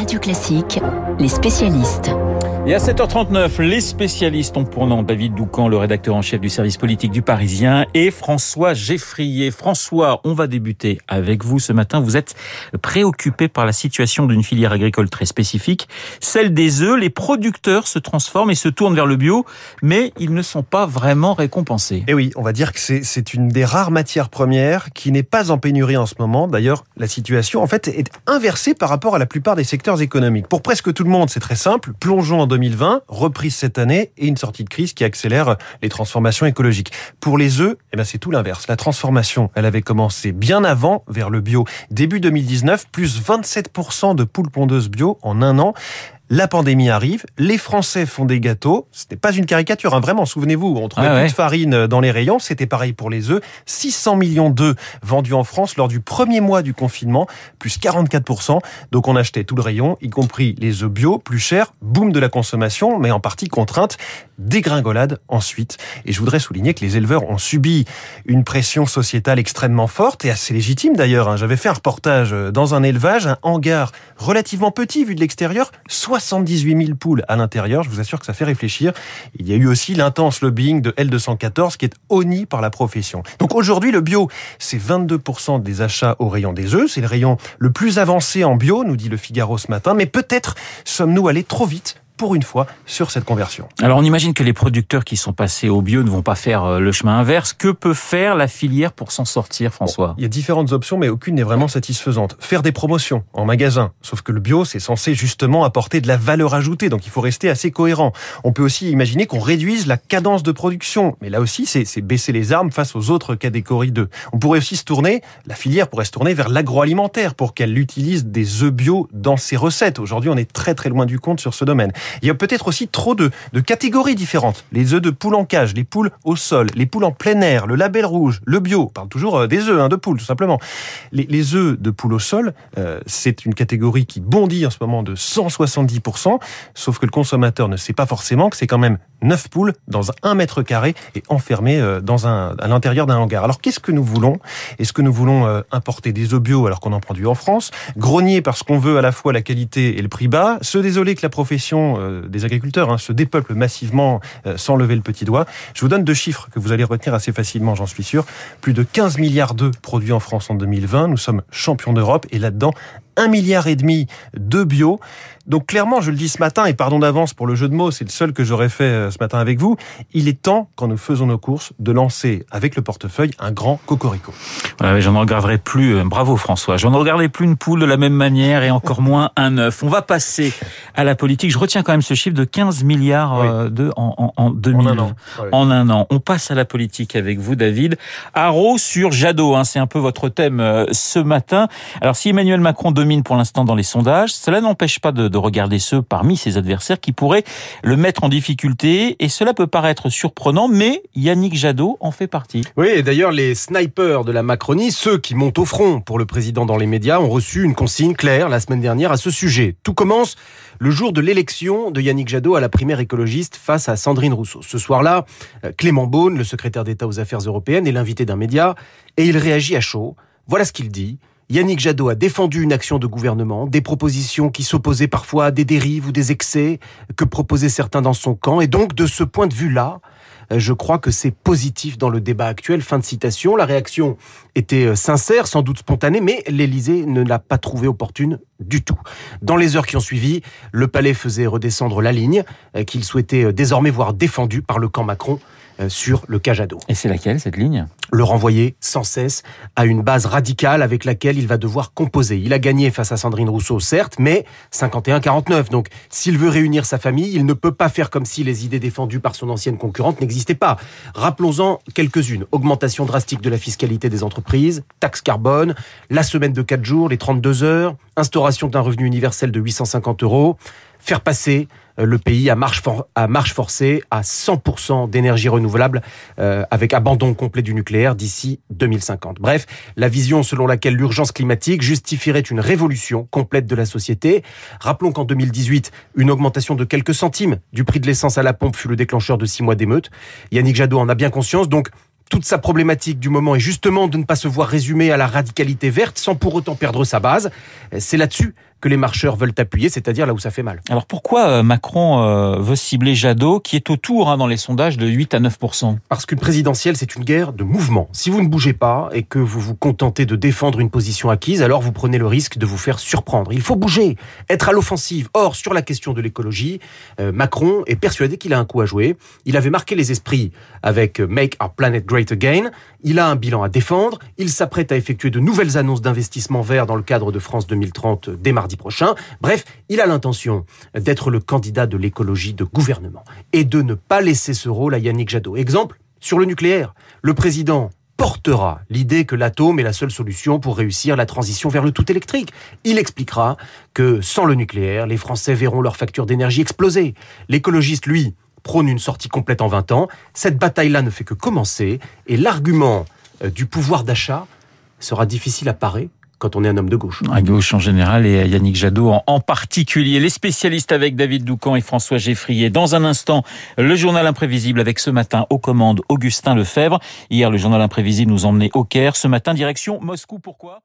Radio Classique, les spécialistes. Et à 7h39, les spécialistes ont pour nom David Doucan, le rédacteur en chef du service politique du Parisien, et François Geffrier. François, on va débuter avec vous ce matin. Vous êtes préoccupé par la situation d'une filière agricole très spécifique, celle des œufs. Les producteurs se transforment et se tournent vers le bio, mais ils ne sont pas vraiment récompensés. Et eh oui, on va dire que c'est une des rares matières premières qui n'est pas en pénurie en ce moment. D'ailleurs, la situation en fait est inversée par rapport à la plupart des secteurs Pour presque tout le monde, c'est très simple. Plongeons en 2020, reprise cette année et une sortie de crise qui accélère les transformations écologiques. Pour les œufs, eh ben c'est tout l'inverse. La transformation, elle avait commencé bien avant vers le bio. Début 2019, plus 27% de poules pondeuses bio en un an. La pandémie arrive, les Français font des gâteaux. Ce n'est pas une caricature, hein, vraiment. Souvenez-vous, on trouvait plus de farine dans les rayons. C'était pareil pour les œufs. 600 millions d'œufs vendus en France lors du premier mois du confinement, plus 44%. Donc on achetait tout le rayon, y compris les œufs bio, plus chers. Boom de la consommation, mais en partie contrainte. Dégringolade ensuite. Et je voudrais souligner que les éleveurs ont subi une pression sociétale extrêmement forte et assez légitime d'ailleurs. Hein. J'avais fait un reportage dans un élevage, un hangar relativement petit vu de l'extérieur, 78 000 poules à l'intérieur. Je vous assure que ça fait réfléchir. Il y a eu aussi l'intense lobbying de L214 qui est honni par la profession. Donc aujourd'hui, le bio, c'est 22% des achats au rayon des œufs. C'est le rayon le plus avancé en bio, nous dit le Figaro ce matin. Mais peut-être sommes-nous allés trop vite pour une fois sur cette conversion. Alors on imagine que les producteurs qui sont passés au bio ne vont pas faire euh, le chemin inverse. Que peut faire la filière pour s'en sortir, François? Il y a différentes options, mais aucune n'est vraiment satisfaisante. Faire des promotions en magasin, sauf que le bio, c'est censé justement apporter de la valeur ajoutée, donc il faut rester assez cohérent. On peut aussi imaginer qu'on réduise la cadence de production, mais là aussi, c'est baisser les armes face aux autres catégories d'œufs. On pourrait aussi se tourner, la filière pourrait se tourner vers l'agroalimentaire pour qu'elle utilise des œufs bio dans ses recettes. Aujourd'hui, on est très très loin du compte sur ce domaine. Il y a peut-être aussi trop de, de catégories différentes. Les œufs de poule en cage, les poules au sol, les poules en plein air, le label rouge, le bio. On parle toujours euh, des œufs hein, de poule, tout simplement. Les, les œufs de poule au sol, euh, c'est une catégorie qui bondit en ce moment de 170%, sauf que le consommateur ne sait pas forcément que c'est quand même 9 poules dans un mètre carré et enfermées euh, dans un, à l'intérieur d'un hangar. Alors qu'est-ce que nous voulons? Est-ce que nous voulons importer des œufs bio alors qu'on en produit en France? Grogner parce qu'on veut à la fois la qualité et le prix bas? Se désoler que la profession des agriculteurs hein, se dépeuplent massivement euh, sans lever le petit doigt? Je vous donne deux chiffres que vous allez retenir assez facilement, j'en suis sûr. Plus de 15 milliards d'œufs produits en France en 2020. Nous sommes champions d'Europe et là-dedans, un milliard et demi de bio. Donc clairement, je le dis ce matin, et pardon d'avance pour le jeu de mots, c'est le seul que j'aurais fait euh, ce matin avec vous, il est temps, quand nous faisons nos courses, de lancer avec le portefeuille un grand cocorico. Voilà, j'en regarderai plus, euh, bravo François, j'en regarderai plus une poule de la même manière et encore moins un œuf. On va passer à la politique. Je retiens quand même ce chiffre de 15 milliards euh, de, en, en, 2000, en un, an. en un an. On passe à la politique avec vous, David. Haro sur Jadot, hein, c'est un peu votre thème ce matin. Alors si Emmanuel Macron pour l'instant dans les sondages, cela n'empêche pas de de regarder ceux parmi ses adversaires qui pourraient le mettre en difficulté. Et cela peut paraître surprenant, mais Yannick Jadot en fait partie. Oui, et d'ailleurs, les snipers de la Macronie, ceux qui montent au front pour le président dans les médias, ont reçu une consigne claire la semaine dernière à ce sujet. Tout commence le jour de l'élection de Yannick Jadot à la primaire écologiste face à Sandrine Rousseau. Ce soir-là, euh, Clément Beaune, le secrétaire d'État aux affaires européennes, est l'invité d'un média et il réagit à chaud. Voilà ce qu'il dit. Yannick Jadot a défendu une action de gouvernement, des propositions qui s'opposaient parfois à des dérives ou des excès que proposaient certains dans son camp. Et donc, de ce point de vue-là, euh, je crois que c'est positif dans le débat actuel. Fin de citation. La réaction était euh, sincère, sans doute spontanée, mais l'Élysée ne l'a pas trouvée opportune du tout. Dans les heures qui ont suivi, le palais faisait redescendre la ligne euh, qu'il souhaitait désormais voir défendue par le camp Macron sur le Cajado. Et c'est laquelle cette ligne? Le renvoyer sans cesse à une base radicale avec laquelle il va devoir composer. Il a gagné face à Sandrine Rousseau, certes, mais 51-49. Donc, s'il veut réunir sa famille, il ne peut pas faire comme si les idées défendues par son ancienne concurrente n'existaient pas. Rappelons-en quelques-unes. Augmentation drastique de la fiscalité des entreprises, taxe carbone, la semaine de 4 jours, les 32 heures, instauration d'un revenu universel de 850 euros, faire passer euh, le pays à marche, à marche forcée à 100% d'énergie renouvelable euh, avec abandon complet du nucléaire d'ici 2050. Bref, la vision selon laquelle l'urgence climatique justifierait une révolution complète de la société. Rappelons qu'en 2018, une augmentation de quelques centimes du prix de l'essence à la pompe fut le déclencheur de six mois d'émeutes. Yannick Jadot en a bien conscience, donc toute sa problématique du moment est justement de ne pas se voir résumée à la radicalité verte sans pour autant perdre sa base. C'est là-dessus que les marcheurs veulent appuyer, c'est-à-dire là où ça fait mal. Alors pourquoi euh, Macron euh, veut cibler Jadot, qui est autour hein, dans les sondages de 8 à 9% Parce qu'une présidentielle, c'est une guerre de mouvement. Si vous ne bougez pas et que vous vous contentez de défendre une position acquise, alors vous prenez le risque de vous faire surprendre. Il faut bouger, être à l'offensive. Or, sur la question de l'écologie, euh, Macron est persuadé qu'il a un coup à jouer. Il avait marqué les esprits avec Make Our Planet Great Again. Il a un bilan à défendre. Il s'apprête à effectuer de nouvelles annonces d'investissement vert dans le cadre de France 2030 dès mardi prochain. Bref, il a l'intention d'être le candidat de l'écologie de gouvernement et de ne pas laisser ce rôle à Yannick Jadot. Exemple, sur le nucléaire, le président portera l'idée que l'atome est la seule solution pour réussir la transition vers le tout électrique. Il expliquera que sans le nucléaire, les Français verront leur facture d'énergie exploser. L'écologiste, lui, prône une sortie complète en 20 ans. Cette bataille-là ne fait que commencer et l'argument euh, du pouvoir d'achat sera difficile à parer quand on est un homme de gauche. À gauche en général et Yannick Jadot en, particulier. Les spécialistes avec David Doucan et François Geffrier. Dans un instant, le journal imprévisible avec ce matin aux commandes Augustin Lefebvre. Hier, le journal imprévisible nous emmenait au Caire. Ce matin, direction Moscou. Pourquoi?